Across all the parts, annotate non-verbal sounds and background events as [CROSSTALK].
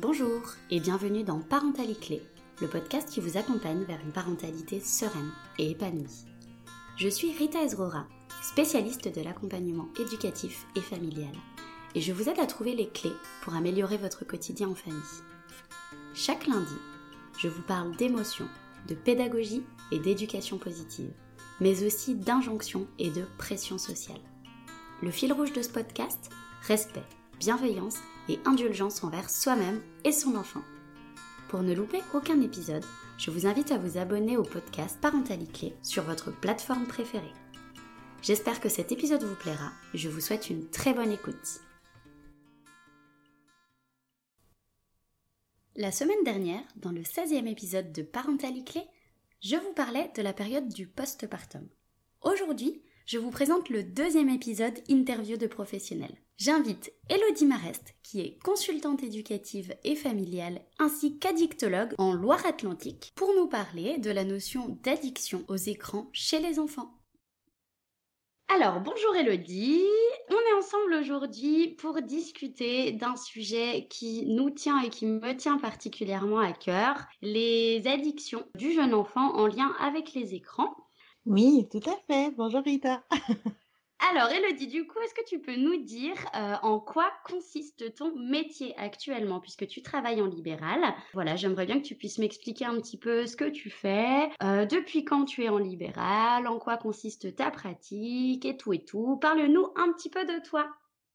Bonjour et bienvenue dans Parentalité Clé, le podcast qui vous accompagne vers une parentalité sereine et épanouie. Je suis Rita Ezrora, spécialiste de l'accompagnement éducatif et familial, et je vous aide à trouver les clés pour améliorer votre quotidien en famille. Chaque lundi, je vous parle d'émotions, de pédagogie et d'éducation positive, mais aussi d'injonctions et de pression sociale. Le fil rouge de ce podcast, respect, bienveillance et indulgence envers soi-même et son enfant. Pour ne louper aucun épisode, je vous invite à vous abonner au podcast Parentalité sur votre plateforme préférée. J'espère que cet épisode vous plaira. Je vous souhaite une très bonne écoute. La semaine dernière, dans le 16e épisode de Parentalité, je vous parlais de la période du postpartum. Aujourd'hui, je vous présente le deuxième épisode interview de professionnels. J'invite Elodie Marest, qui est consultante éducative et familiale, ainsi qu'addictologue en Loire-Atlantique, pour nous parler de la notion d'addiction aux écrans chez les enfants. Alors, bonjour Elodie, on est ensemble aujourd'hui pour discuter d'un sujet qui nous tient et qui me tient particulièrement à cœur, les addictions du jeune enfant en lien avec les écrans. Oui, tout à fait. Bonjour Rita. [LAUGHS] Alors, Elodie, du coup, est-ce que tu peux nous dire euh, en quoi consiste ton métier actuellement, puisque tu travailles en libéral Voilà, j'aimerais bien que tu puisses m'expliquer un petit peu ce que tu fais, euh, depuis quand tu es en libéral, en quoi consiste ta pratique et tout et tout. Parle-nous un petit peu de toi.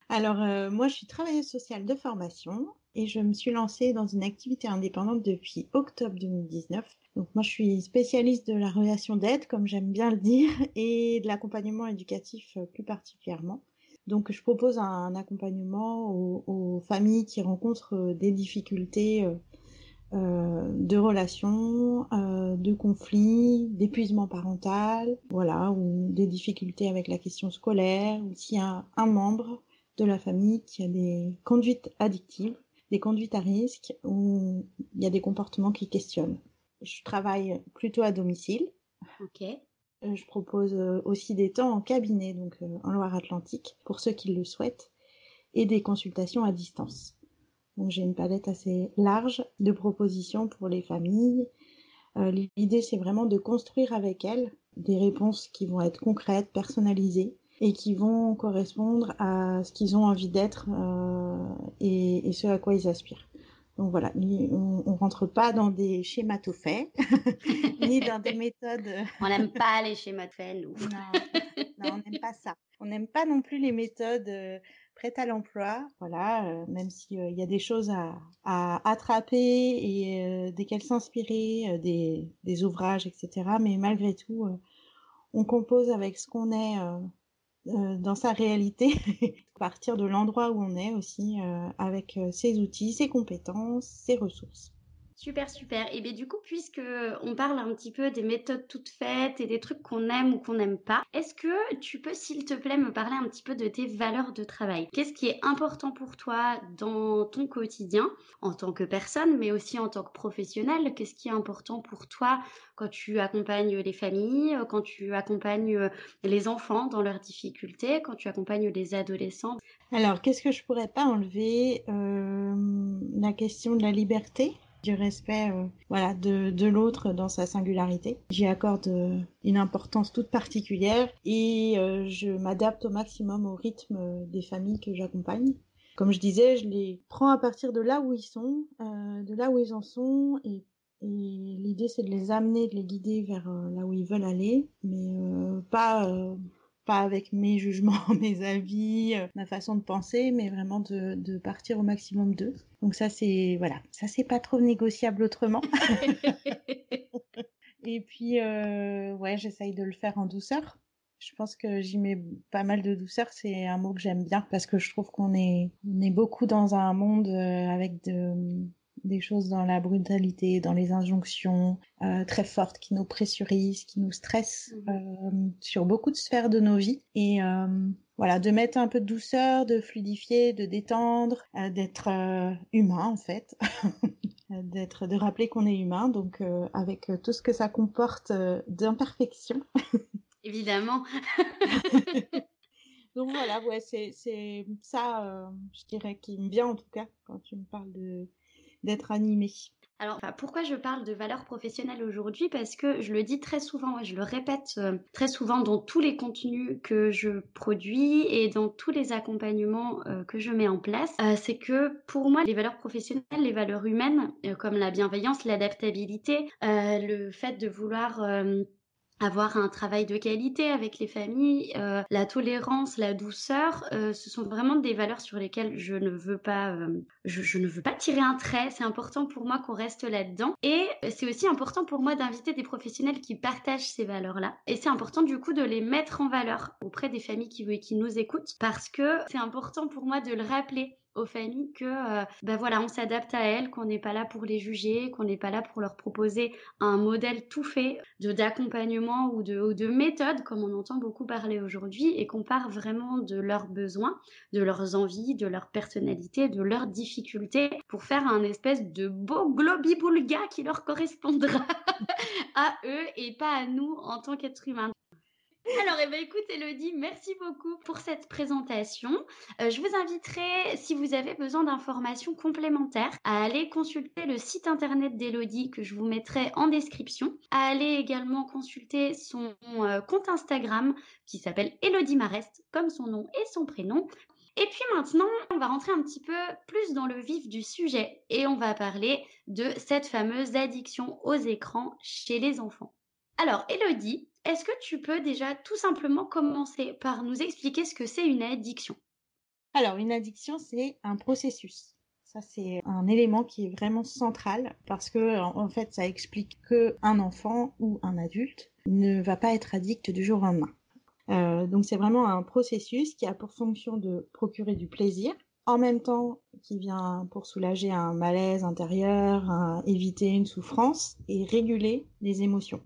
Alors, euh, moi, je suis travailleuse sociale de formation et je me suis lancée dans une activité indépendante depuis octobre 2019 donc moi, je suis spécialiste de la relation d'aide, comme j'aime bien le dire, [LAUGHS] et de l'accompagnement éducatif euh, plus particulièrement. Donc je propose un accompagnement aux, familles qui rencontrent euh, des difficultés euh, de relations, de conflits, d'épuisement parental, voilà, ou des difficultés avec la question scolaire, ou s'il y a un membre de la famille qui a des conduites addictives, des conduites à risque, ou il y a des comportements qui questionnent. Je travaille plutôt à domicile. Ok. Euh, je propose euh, aussi des temps en cabinet, donc euh, en Loire-Atlantique, pour ceux qui le souhaitent, et des consultations à distance. Donc j'ai une palette assez large de propositions pour les familles. L'idée c'est vraiment de construire avec elles des réponses qui vont être concrètes, personnalisées et qui vont correspondre à ce qu'ils ont envie d'être et, ce à quoi ils aspirent. Donc voilà, on, on rentre pas dans des schémas tout faits, [LAUGHS] ni dans des méthodes. Euh, on n'aime pas les schémas tout faits, nous. Non, on n'aime pas ça. On n'aime pas non plus les méthodes euh, prêtes à l'emploi. Voilà, euh, même s'il y a des choses à, à attraper et desquelles s'inspirer, des, des, ouvrages, etc. Mais malgré tout, on compose avec ce qu'on est euh, dans sa réalité, [LAUGHS] partir de l'endroit où on est aussi, euh, avec euh, ses outils, ses compétences, ses ressources. Super, super. Et bien du coup, puisque on parle un petit peu des méthodes toutes faites et des trucs qu'on aime ou qu'on n'aime pas, est-ce que tu peux, s'il te plaît, me parler un petit peu de tes valeurs de travail? Qu'est-ce qui est important pour toi dans ton quotidien en tant que personne, mais aussi en tant que professionnel Qu'est-ce qui est important pour toi quand tu accompagnes les familles, quand tu accompagnes les enfants dans leurs difficultés, quand tu accompagnes les adolescents? Alors, qu'est-ce que je pourrais pas enlever? Euh, La question de la liberté du respect euh, voilà de, de l'autre dans sa singularité. J'y accorde euh, une importance toute particulière et euh, je m'adapte au maximum au rythme des familles que j'accompagne. Comme je disais, je les prends à partir de là où ils sont, de là où ils en sont et, et l'idée c'est de les amener, de les guider vers là où ils veulent aller, mais pas pas avec mes jugements, [LAUGHS] mes avis, euh, ma façon de penser, mais vraiment de, de partir au maximum d'eux. Donc ça c'est voilà, ça c'est pas trop négociable autrement. [LAUGHS] Et puis euh, ouais, j'essaye de le faire en douceur. Je pense que j'y mets pas mal de douceur, c'est un mot que j'aime bien parce que je trouve qu'on est on est beaucoup dans un monde euh, avec de des choses dans la brutalité, dans les injonctions euh, très fortes qui nous pressurisent, qui nous stressent mhm. euh, sur beaucoup de sphères de nos vies. Et euh, voilà, de mettre un peu de douceur, de fluidifier, de détendre, d'être humain en fait, [LAUGHS] d'être, de rappeler qu'on est humain, donc avec tout ce que ça comporte d'imperfection. [LAUGHS] Évidemment. [LAUGHS] donc voilà, ouais, c'est, c'est ça, je dirais, qui me vient en tout cas quand tu me parles de d'être animé. Alors, pourquoi je parle de valeurs professionnelles aujourd'hui? Parce que je le dis très souvent, je le répète euh, très souvent dans tous les contenus que je produis et dans tous les accompagnements euh, que je mets en place, euh, c'est que pour moi, les valeurs professionnelles, les valeurs humaines, comme la bienveillance, l'adaptabilité, le fait de vouloir avoir un travail de qualité avec les familles, euh, la tolérance, la douceur, euh, ce sont vraiment des valeurs sur lesquelles je ne veux pas, euh, je, ne veux pas tirer un trait. C'est important pour moi qu'on reste là-dedans. Et c'est aussi important pour moi d'inviter des professionnels qui partagent ces valeurs-là. Et c'est important du coup de les mettre en valeur auprès des familles qui nous écoutent parce que c'est important pour moi de le rappeler aux familles que euh, ben voilà on s'adapte à elles qu'on n'est pas là pour les juger qu'on n'est pas là pour leur proposer un modèle tout fait de d'accompagnement ou de ou de méthode comme on entend beaucoup parler aujourd'hui et qu'on part vraiment de leurs besoins de leurs envies de leur personnalité de leurs difficultés pour faire un espèce de beau globiboulga qui leur correspondra [LAUGHS] à eux et pas à nous en tant qu'êtres humains alors, eh ben, écoute, Elodie, merci beaucoup pour cette présentation. Euh, je vous inviterai, si vous avez besoin d'informations complémentaires, à aller consulter le site internet d'Elodie que je vous mettrai en description, à aller également consulter son euh, compte Instagram qui s'appelle Elodie Marest, comme son nom et son prénom. Et puis maintenant, on va rentrer un petit peu plus dans le vif du sujet et on va parler de cette fameuse addiction aux écrans chez les enfants. Alors, Elodie, est-ce que tu peux déjà tout simplement commencer par nous expliquer ce que c'est une addiction? Alors, une addiction, c'est un processus. Ça, c'est un élément qui est vraiment central parce que, en fait, ça explique que un enfant ou un adulte ne va pas être addict du jour au lendemain. Euh, donc, c'est vraiment un processus qui a pour fonction de procurer du plaisir, en même temps qui vient pour soulager un malaise intérieur, éviter une souffrance et réguler les émotions.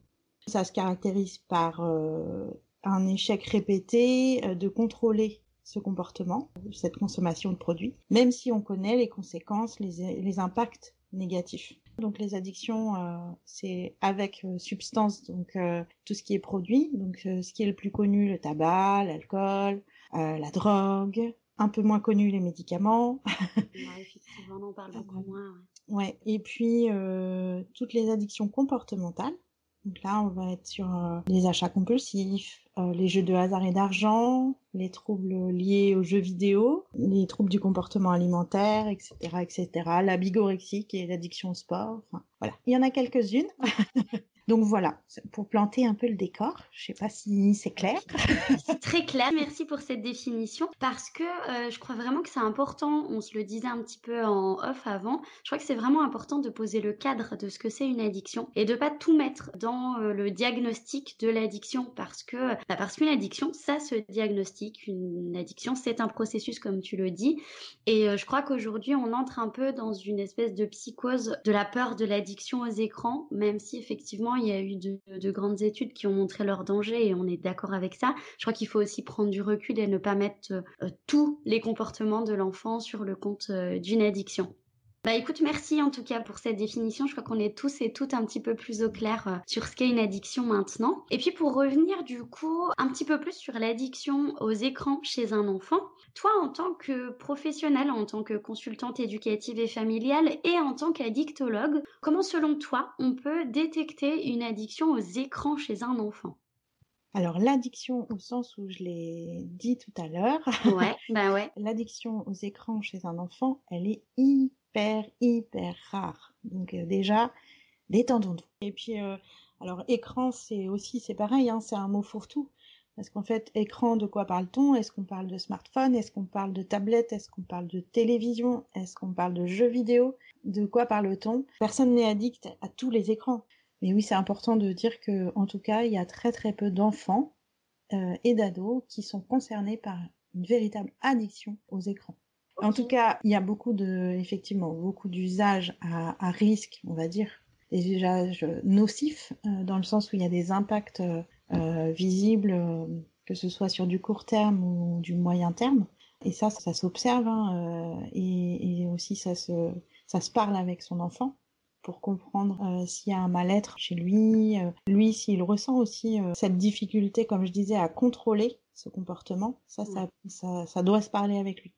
Ça se caractérise par euh, un échec répété euh, de contrôler ce comportement, cette consommation de produits, même si on connaît les conséquences, les, impacts négatifs. Donc les addictions, euh, c'est avec substance, donc tout ce qui est produit, donc ce qui est le plus connu, le tabac, l'alcool, la drogue, un peu moins connu les médicaments. [LAUGHS] effectivement, on en parle beaucoup moins. ouais. Et puis toutes les addictions comportementales, donc là, on va être sur euh, les achats compulsifs, euh, les jeux de hasard et d'argent, les troubles liés aux jeux vidéo, les troubles du comportement alimentaire, etc., etc., la bigorexie qui est l'addiction au sport. Voilà. Il y en a quelques-unes. [LAUGHS] Donc voilà, pour planter un peu le décor. Je sais pas si c'est clair. [LAUGHS] c'est très clair. Merci pour cette définition parce que euh, je crois vraiment que c'est important. On se le disait un petit peu en off avant. Je crois que c'est vraiment important de poser le cadre de ce que c'est une addiction et de pas tout mettre dans euh, le diagnostic de l'addiction parce que bah, parce qu'une addiction, ça se diagnostique. Une addiction, c'est un processus comme tu le dis. Et euh, je crois qu'aujourd'hui, on entre un peu dans une espèce de psychose de la peur de l'addiction aux écrans, même si effectivement il y a eu de, grandes études qui ont montré leur danger et on est d'accord avec ça. Je crois qu'il faut aussi prendre du recul et ne pas mettre euh, tous les comportements de l'enfant sur le compte euh, d'une addiction. Bah écoute, merci en tout cas pour cette définition. Je crois qu'on est tous et toutes un petit peu plus au clair euh, sur ce qu'est une addiction maintenant. Et puis pour revenir du coup un petit peu plus sur l'addiction aux écrans chez un enfant, toi en tant que professionnel, en tant que consultante éducative et familiale et en tant qu'addictologue, comment selon toi on peut détecter une addiction aux écrans chez un enfant? Alors l'addiction au sens où je l'ai dit tout à l'heure. Ouais, [LAUGHS] bah ouais. l'addiction aux écrans chez un enfant, elle est hyper hyper, rare. Donc euh, déjà, détendons-nous. Et puis, euh, alors écran, c'est aussi, c'est pareil, hein, c'est un mot fourre-tout. Parce qu'en fait, écran, de quoi parle-t-on? Est-ce qu'on parle de smartphone? Est-ce qu'on parle de tablette? Est-ce qu'on parle de télévision? Est-ce qu'on parle de jeux vidéo? De quoi parle-t-on? Personne n'est addict à tous les écrans. Mais oui, c'est important de dire que, en tout cas, il y a très très peu d'enfants euh, et d'ados qui sont concernés par une véritable addiction aux écrans. En tout cas, il y a beaucoup de, effectivement, beaucoup d'usages à, risque, on va dire, des usages nocifs, euh, dans le sens où il y a des impacts euh, visibles, que ce soit sur du court terme ou du moyen terme. Et ça, ça s'observe, hein, et, et, aussi ça se, ça se parle avec son enfant pour comprendre s'il y a un mal-être chez lui, lui s'il ressent aussi cette difficulté, comme je disais, à contrôler ce comportement, ça, ça, ça, ça doit se parler avec lui.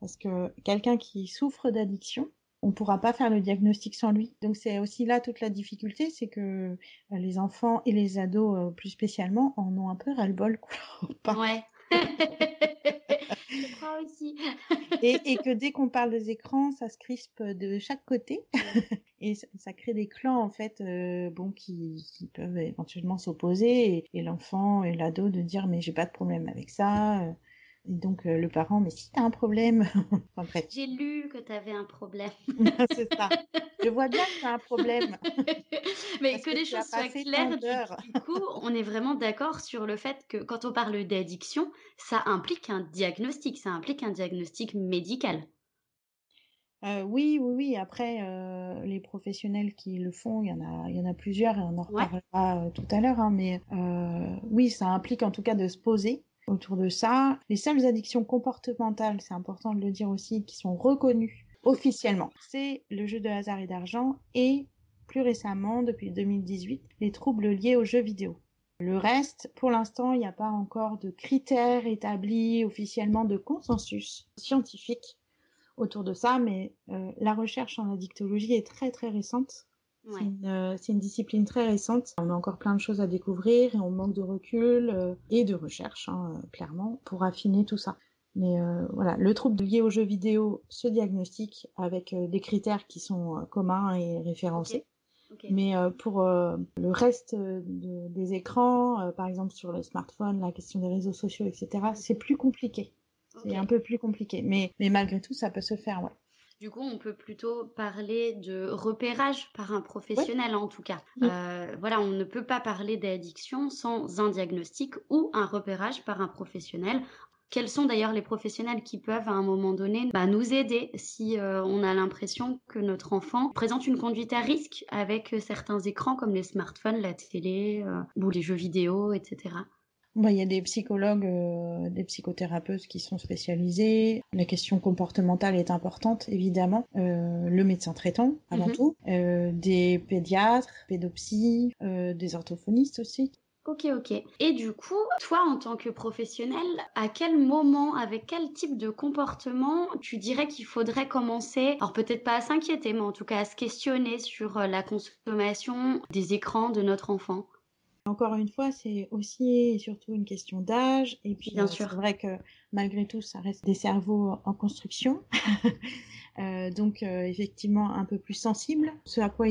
Parce que quelqu'un qui souffre d'addiction, on ne pourra pas faire le diagnostic sans lui. Donc c'est aussi là toute la difficulté, c'est que les enfants et les ados plus spécialement en ont un peu ras-le-bol. [LAUGHS] Ouais. [LAUGHS] Aussi. et, [LAUGHS] que dès qu'on parle des écrans, ça se crispe de chaque côté. [LAUGHS] et ça, crée des clans, en fait, euh, bon, qui, peuvent éventuellement s'opposer. Et, l'enfant et l'ado de dire, mais j'ai pas de problème avec ça. Et donc euh, le parent, mais si tu as un problème. [LAUGHS] J'ai lu que tu avais un problème. [LAUGHS] c'est ça. Je vois bien que tu as un problème. [LAUGHS] mais que, les choses soient claires. Du, du, coup, on est vraiment d'accord sur le fait que quand on parle d'addiction, ça implique un diagnostic, ça implique un diagnostic médical. Euh, oui, oui, oui. Après, euh, les professionnels qui le font, il y en a, il y en a plusieurs et on en reparlera tout à l'heure. Hein, mais oui, ça implique en tout cas de se poser autour de ça. Les seules addictions comportementales, c'est important de le dire aussi, qui sont reconnues officiellement, c'est le jeu de hasard et d'argent et plus récemment, depuis 2018, les troubles liés aux jeux vidéo. Le reste, pour l'instant, il n'y a pas encore de critères établis officiellement de consensus scientifique autour de ça, mais euh, la recherche en addictologie est très très récente euh, c'est une, discipline très récente. On a encore plein de choses à découvrir et on manque de recul euh, et de recherche, hein, euh, clairement, pour affiner tout ça. Mais voilà, le trouble lié aux jeux vidéo se diagnostique avec des critères qui sont communs et référencés. Mais pour le reste des écrans, par exemple sur le smartphone, la question des réseaux sociaux, etc., c'est plus compliqué. C'est un peu plus compliqué. Mais, mais malgré tout, ça peut se faire, ouais. Du coup, on peut plutôt parler de repérage par un professionnel en tout cas. Euh, voilà, on ne peut pas parler d'addiction sans un diagnostic ou un repérage par un professionnel. Quels sont d'ailleurs les professionnels qui peuvent à un moment donné bah, nous aider si euh, on a l'impression que notre enfant présente une conduite à risque avec certains écrans comme les smartphones, la télé euh, ou les jeux vidéo, etc. Bah, il y a des psychologues, euh, des psychothérapeutes qui sont spécialisés. La question comportementale est importante, évidemment. Euh, le médecin traitant, avant mhm. tout. Euh, des pédiatres, pédopsies, des orthophonistes aussi. Ok, ok. Et du coup, toi, en tant que professionnel, à quel moment, avec quel type de comportement tu dirais qu'il faudrait commencer, alors peut-être pas à s'inquiéter, mais en tout cas à se questionner sur la consommation des écrans de notre enfant? Encore une fois, c'est aussi et surtout une question d'âge. Et puis, euh, c'est vrai que malgré tout, ça reste des cerveaux en construction. [LAUGHS] Euh, donc, euh, effectivement, un peu plus sensible. Ce à quoi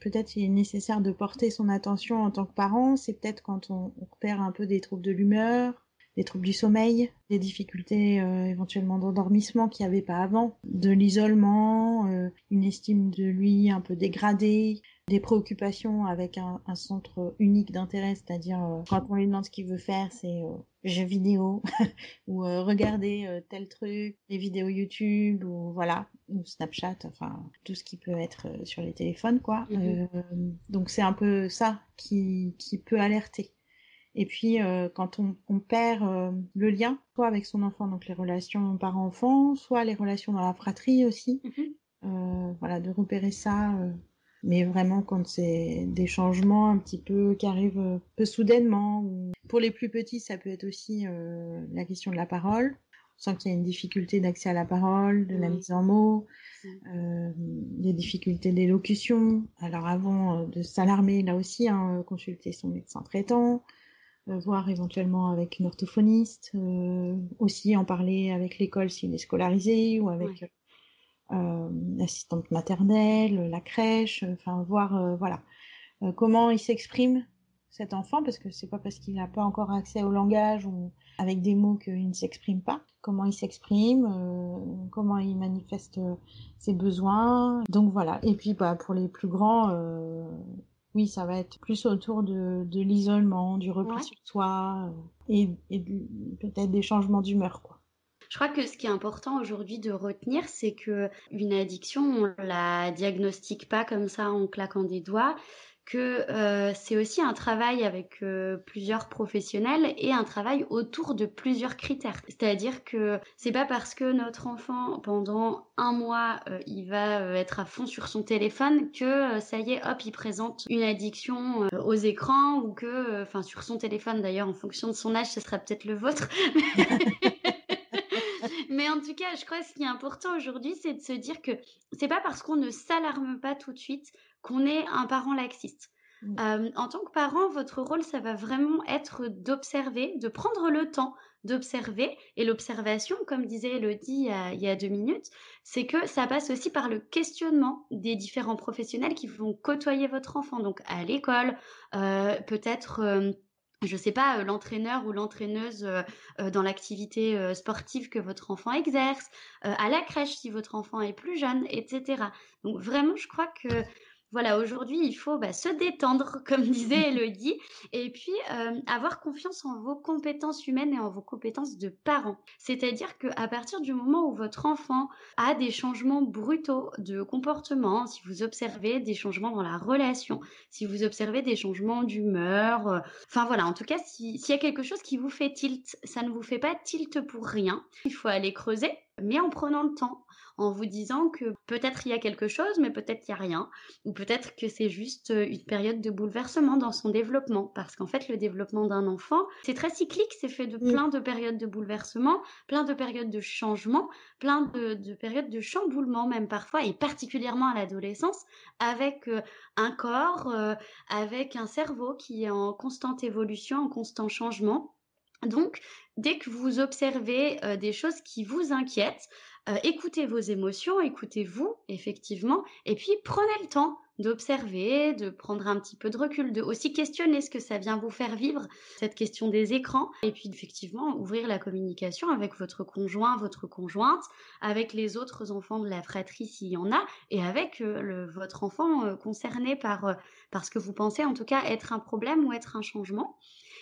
peut-être il est nécessaire de porter son attention en tant que parent, c'est peut-être quand on, on repère un peu des troubles de l'humeur, des troubles du sommeil, des difficultés éventuellement d'endormissement qu'il n'y avait pas avant, de l'isolement, une estime de lui un peu dégradée, des préoccupations avec un, centre unique d'intérêt, c'est-à-dire euh, quand on lui demande ce qu'il veut faire, c'est euh, jeux vidéo [LAUGHS] ou euh, regarder tel truc, les vidéos YouTube ou voilà, ou Snapchat, enfin tout ce qui peut être sur les téléphones quoi. Mhm. donc c'est un peu ça qui, qui peut alerter. Et puis quand on, on perd le lien, soit avec son enfant, donc les relations parent-enfant, soit les relations dans la fratrie aussi. Mhm. voilà, de repérer ça mais vraiment quand c'est des changements un petit peu qui arrivent euh, peu soudainement. Pour les plus petits, ça peut être aussi euh, la question de la parole. On sent qu'il y a une difficulté d'accès à la parole, de la mise en mots, euh, des difficultés d'élocution. Alors avant euh, de s'alarmer, là aussi, hein, consulter son médecin traitant, voir éventuellement avec une orthophoniste, aussi en parler avec l'école s'il est scolarisé ou avec l'assistante euh, maternelle, la crèche, enfin voir euh, voilà. Euh, comment il s'exprime cet enfant parce que c'est pas parce qu'il n'a pas encore accès au langage ou avec des mots qu'il ne s'exprime pas. Comment il s'exprime comment il manifeste ses besoins. Donc voilà. Et puis bah pour les plus grands oui ça va être plus autour de, de l'isolement du repli sur soi et, et peut-être des changements d'humeur quoi je crois que ce qui est important aujourd'hui de retenir, c'est que une addiction, on la diagnostique pas comme ça en claquant des doigts que euh, c'est aussi un travail avec euh, plusieurs professionnels et un travail autour de plusieurs critères. C'est-à-dire que c'est pas parce que notre enfant pendant un mois euh, il va être à fond sur son téléphone que ça y est hop il présente une addiction aux écrans ou que enfin sur son téléphone d'ailleurs en fonction de son âge ce sera peut-être le vôtre. [LAUGHS] Mais en tout cas, je crois que ce qui est important aujourd'hui, c'est de se dire que c'est pas parce qu'on ne s'alarme pas tout de suite qu'on est un parent laxiste. Mm. Euh, en tant que parent, votre rôle, ça va vraiment être d'observer, de prendre le temps d'observer. Et l'observation, comme disait Elodie il y, a, deux minutes, c'est que ça passe aussi par le questionnement des différents professionnels qui vont côtoyer votre enfant. Donc à l'école, euh, peut-être... Euh, je sais pas, l'entraîneur ou l'entraîneuse dans l'activité sportive que votre enfant exerce, à la crèche si votre enfant est plus jeune, etc. Donc vraiment, je crois que voilà, aujourd'hui, il faut bah, se détendre, [LAUGHS] comme disait Elodie, et puis euh, avoir confiance en vos compétences humaines et en vos compétences de parents. C'est-à-dire qu'à partir du moment où votre enfant a des changements brutaux de comportement, si vous observez des changements dans la relation, si vous observez des changements d'humeur, euh, enfin voilà, en tout cas, s'il y a quelque chose qui vous fait tilt, ça ne vous fait pas tilt pour rien, il faut aller creuser, mais en prenant le temps, en vous disant que peut-être il y a quelque chose, mais peut-être il n'y a rien, ou peut-être que c'est juste euh, une période de bouleversement dans son développement, parce qu'en fait le développement d'un enfant, c'est très cyclique, c'est fait de mm. plein de périodes de bouleversement, plein de périodes de changement, plein de, périodes de chamboulement même parfois, et particulièrement à l'adolescence, avec euh, un corps, euh, avec un cerveau qui est en constante évolution, en constant changement. Donc, dès que vous observez des choses qui vous inquiètent, euh, écoutez vos émotions, écoutez-vous, effectivement, et puis prenez le temps d'observer, de prendre un petit peu de recul, de aussi questionner ce que ça vient vous faire vivre, cette question des écrans, et puis effectivement ouvrir la communication avec votre conjoint, votre conjointe, avec les autres enfants de la fratrie s'il y en a, et avec euh, votre enfant euh, concerné par, par ce que vous pensez en tout cas être un problème ou être un changement.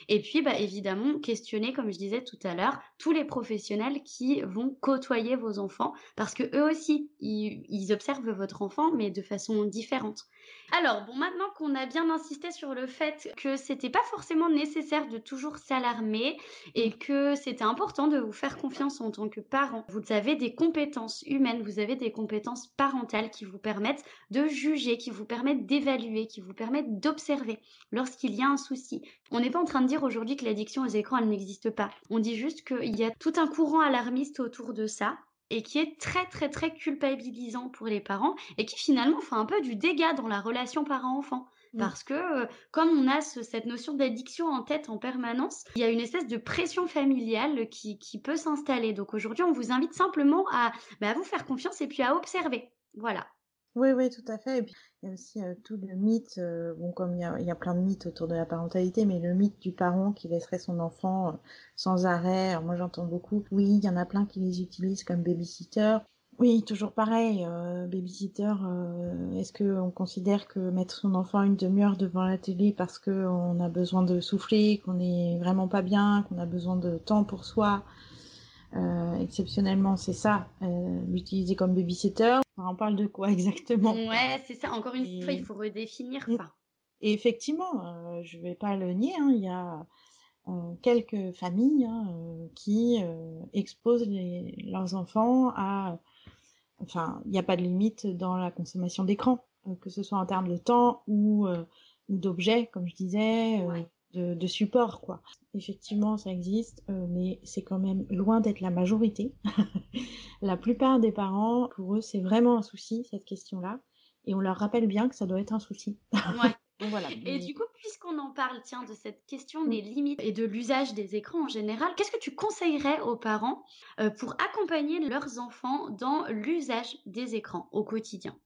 Et puis, bah, évidemment, questionner, comme je disais tout à l'heure, tous les professionnels qui vont côtoyer vos enfants, parce que eux aussi, ils, observent votre enfant, mais de façon différente. Alors, bon, maintenant qu'on a bien insisté sur le fait que c'était pas forcément nécessaire de toujours s'alarmer et que c'était important de vous faire confiance en tant que parent, vous avez des compétences humaines, vous avez des compétences parentales qui vous permettent de juger, qui vous permettent d'évaluer, qui vous permettent d'observer lorsqu'il y a un souci. On n'est pas en train de dire aujourd'hui que l'addiction aux écrans, elle n'existe pas. On dit juste qu'il y a tout un courant alarmiste autour de ça et qui est très très très culpabilisant pour les parents et qui finalement fait un peu du dégât dans la relation parent-enfant. Mmh. Parce que euh, comme on a cette notion d'addiction en tête en permanence, il y a une espèce de pression familiale qui, peut s'installer. Donc aujourd'hui, on vous invite simplement à, bah, à vous faire confiance et puis à observer. Voilà. Oui, oui, tout à fait. Et puis, il y a aussi tout le mythe, bon, comme il y, a, plein de mythes autour de la parentalité, mais le mythe du parent qui laisserait son enfant sans arrêt. Moi, j'entends beaucoup, oui, il y en a plein qui les utilisent comme babysitter. Oui, toujours pareil, babysitter, est-ce qu'on considère que mettre son enfant une demi-heure devant la télé parce qu'on a besoin de souffler, qu'on n'est vraiment pas bien, qu'on a besoin de temps pour soi, euh, exceptionnellement, c'est ça, euh, l'utiliser comme babysitter. on parle de quoi [LAUGHS] exactement? Ouais, c'est ça. Encore une fois, il faut redéfinir ça. Et effectivement, euh, je vais pas le nier, hein, il y a euh, quelques familles hein, qui exposent les, leurs enfants à... Enfin, il n'y a pas de limite dans la consommation d'écran, que ce soit en termes de temps ou, ou d'objets, comme je disais. Ouais de, support, quoi. Effectivement, ça existe, euh, mais c'est quand même loin d'être la majorité. [LAUGHS] la plupart des parents, pour eux, c'est vraiment un souci, cette question-là. Et on leur rappelle bien que ça doit être un souci. [LAUGHS] voilà. Et du coup, puisqu'on en parle, tiens, de cette question des limites et de l'usage des écrans en général, qu'est-ce que tu conseillerais aux parents euh, pour accompagner leurs enfants dans l'usage des écrans au quotidien?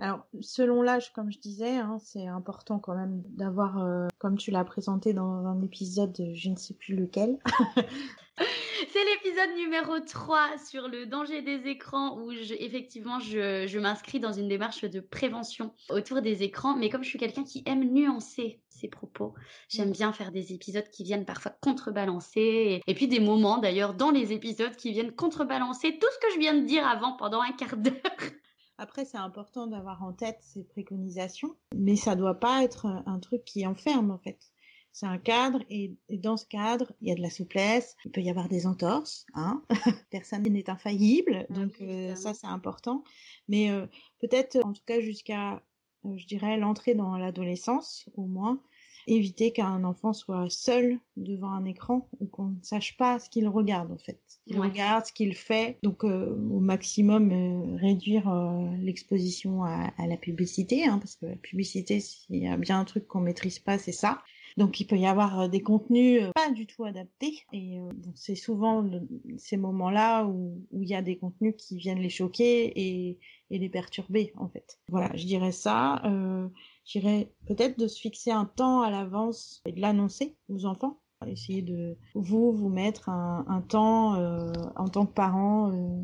Alors, selon l'âge, comme je disais, hein, c'est important quand même d'avoir, euh, comme tu l'as présenté dans un épisode, je ne sais plus lequel. [LAUGHS] c'est l'épisode numéro 3 sur le danger des écrans où je, effectivement je, je m'inscris dans une démarche de prévention autour des écrans. Mais comme je suis quelqu'un qui aime nuancer ses propos, j'aime bien faire des épisodes qui viennent parfois contrebalancer et, et puis des moments d'ailleurs dans les épisodes qui viennent contrebalancer tout ce que je viens de dire avant pendant un quart d'heure. [LAUGHS] Après, c'est important d'avoir en tête ces préconisations, mais ça doit pas être un truc qui enferme en fait. C'est un cadre et, dans ce cadre, il y a de la souplesse, il peut y avoir des entorses, hein. [LAUGHS] Personne n'est infaillible, donc euh, ça c'est important. Mais euh, peut-être, en tout cas jusqu'à, euh, je dirais, l'entrée dans l'adolescence au moins, éviter qu'un enfant soit seul devant un écran ou qu'on ne sache pas ce qu'il regarde en fait. Il regarde, ce qu'il fait. Donc euh, au maximum euh, réduire euh, l'exposition à, la publicité, hein, parce que la publicité, s'il y a bien un truc qu'on maîtrise pas, c'est ça. Donc il peut y avoir des contenus pas du tout adaptés et c'est souvent ces moments-là où, il y a des contenus qui viennent les choquer et, et les perturber en fait. Voilà, je dirais ça. Euh, J'irais peut-être de se fixer un temps à l'avance et de l'annoncer aux enfants. Essayer de vous vous mettre un, un temps euh, en tant que parent euh,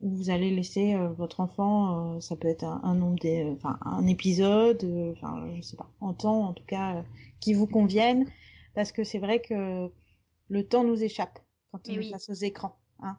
où vous allez laisser euh, votre enfant, euh, ça peut être un, un nombre des, enfin un épisode, enfin je sais pas, en temps en tout cas qui vous convienne, parce que c'est vrai que le temps nous échappe quand on est face aux écrans. Hein.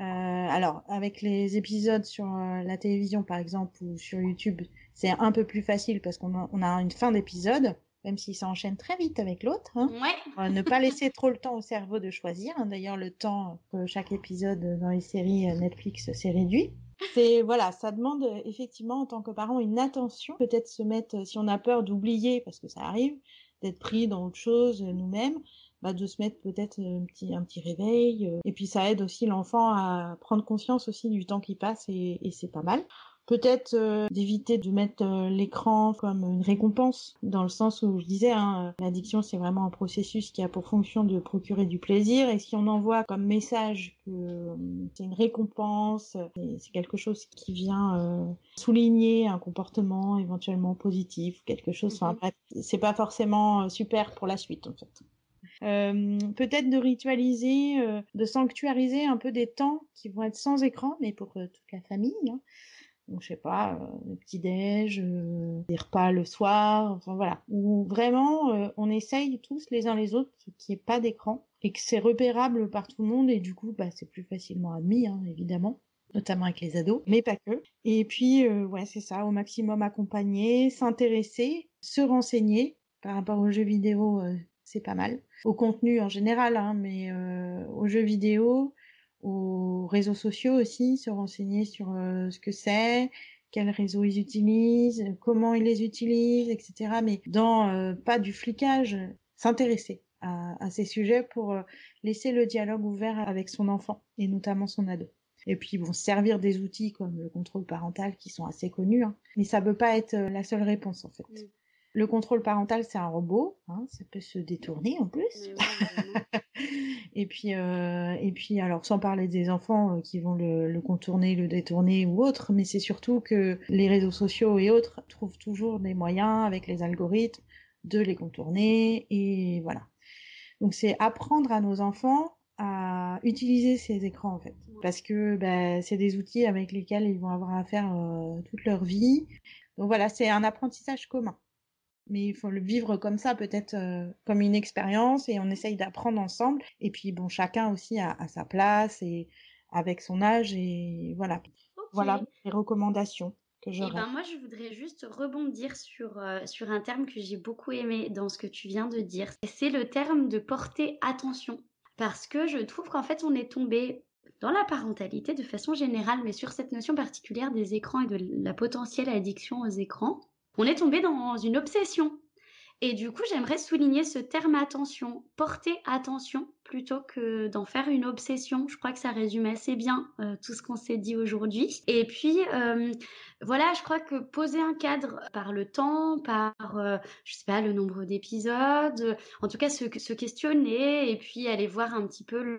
Euh, alors, avec les épisodes sur la télévision, par exemple, ou sur YouTube, c'est un peu plus facile parce qu'on a, on a une fin d'épisode, même s'il s'enchaîne très vite avec l'autre. Hein. Ouais. ne pas laisser trop le temps au cerveau de choisir. Hein. D'ailleurs, le temps que chaque épisode dans les séries euh, Netflix s'est réduit. C'est voilà, ça demande euh, effectivement en tant que parent une attention. Peut-être se mettre, si on a peur d'oublier, parce que ça arrive, d'être pris dans autre chose euh, nous-mêmes, bah, de se mettre peut-être un petit, un petit réveil. Et puis ça aide aussi l'enfant à prendre conscience aussi du temps qui passe et, et c'est pas mal. Peut-être euh, d'éviter de mettre euh, l'écran comme une récompense, dans le sens où je disais, hein, l'addiction c'est vraiment un processus qui a pour fonction de procurer du plaisir, et si on envoie comme message que euh, c'est une récompense, c'est quelque chose qui vient souligner un comportement éventuellement positif, quelque chose, enfin mhm. c'est pas forcément super pour la suite en fait. Euh, peut-être de ritualiser, de sanctuariser un peu des temps qui vont être sans écran, mais pour toute la famille. Hein. Donc, je sais pas, euh, le petit-déj, euh, des repas le soir, enfin voilà. Où vraiment, euh, on essaye tous les uns les autres qu'il n'y ait pas d'écran et que c'est repérable par tout le monde et du coup, bah, c'est plus facilement admis, hein, évidemment notamment avec les ados, mais pas que. Et puis, ouais, c'est ça, au maximum accompagner, s'intéresser, se renseigner par rapport aux jeux vidéo, c'est pas mal. Au contenu en général, hein, mais aux jeux vidéo, aux réseaux sociaux aussi, se renseigner sur euh, ce que c'est, quels réseaux ils utilisent, comment ils les utilisent, etc. Mais dans euh, pas du flicage, s'intéresser à, ces sujets pour euh, laisser le dialogue ouvert avec son enfant et notamment son ado. Et puis bon, servir des outils comme le contrôle parental qui sont assez connus, hein. mais ça peut pas être la seule réponse en fait. Le contrôle parental, c'est un robot, hein, ça peut se détourner en plus. [LAUGHS] et puis, euh, et puis, alors sans parler des enfants euh, qui vont le, le, contourner, le détourner ou autre, mais c'est surtout que les réseaux sociaux et autres trouvent toujours des moyens avec les algorithmes de les contourner et voilà. Donc c'est apprendre à nos enfants à utiliser ces écrans en fait, parce que bah, c'est des outils avec lesquels ils vont avoir à faire euh, toute leur vie. Donc voilà, c'est un apprentissage commun mais il faut le vivre comme ça, peut-être euh, comme une expérience, et on essaye d'apprendre ensemble. Et puis bon, chacun aussi a, sa place et avec son âge et voilà. Voilà les recommandations que j'aurais. Eh ben moi, je voudrais juste rebondir sur euh, sur un terme que j'ai beaucoup aimé dans ce que tu viens de dire. C'est le terme de porter attention, parce que je trouve qu'en fait, on est tombé dans la parentalité de façon générale, mais sur cette notion particulière des écrans et de la potentielle addiction aux écrans, on est tombé dans une obsession. Et du coup, j'aimerais souligner ce terme attention, porter attention plutôt que d'en faire une obsession. Je crois que ça résume assez bien euh, tout ce qu'on s'est dit aujourd'hui. Et puis, euh, voilà, je crois que poser un cadre par le temps, par, euh, je sais pas, le nombre d'épisodes, en tout cas se, se, questionner et puis aller voir un petit peu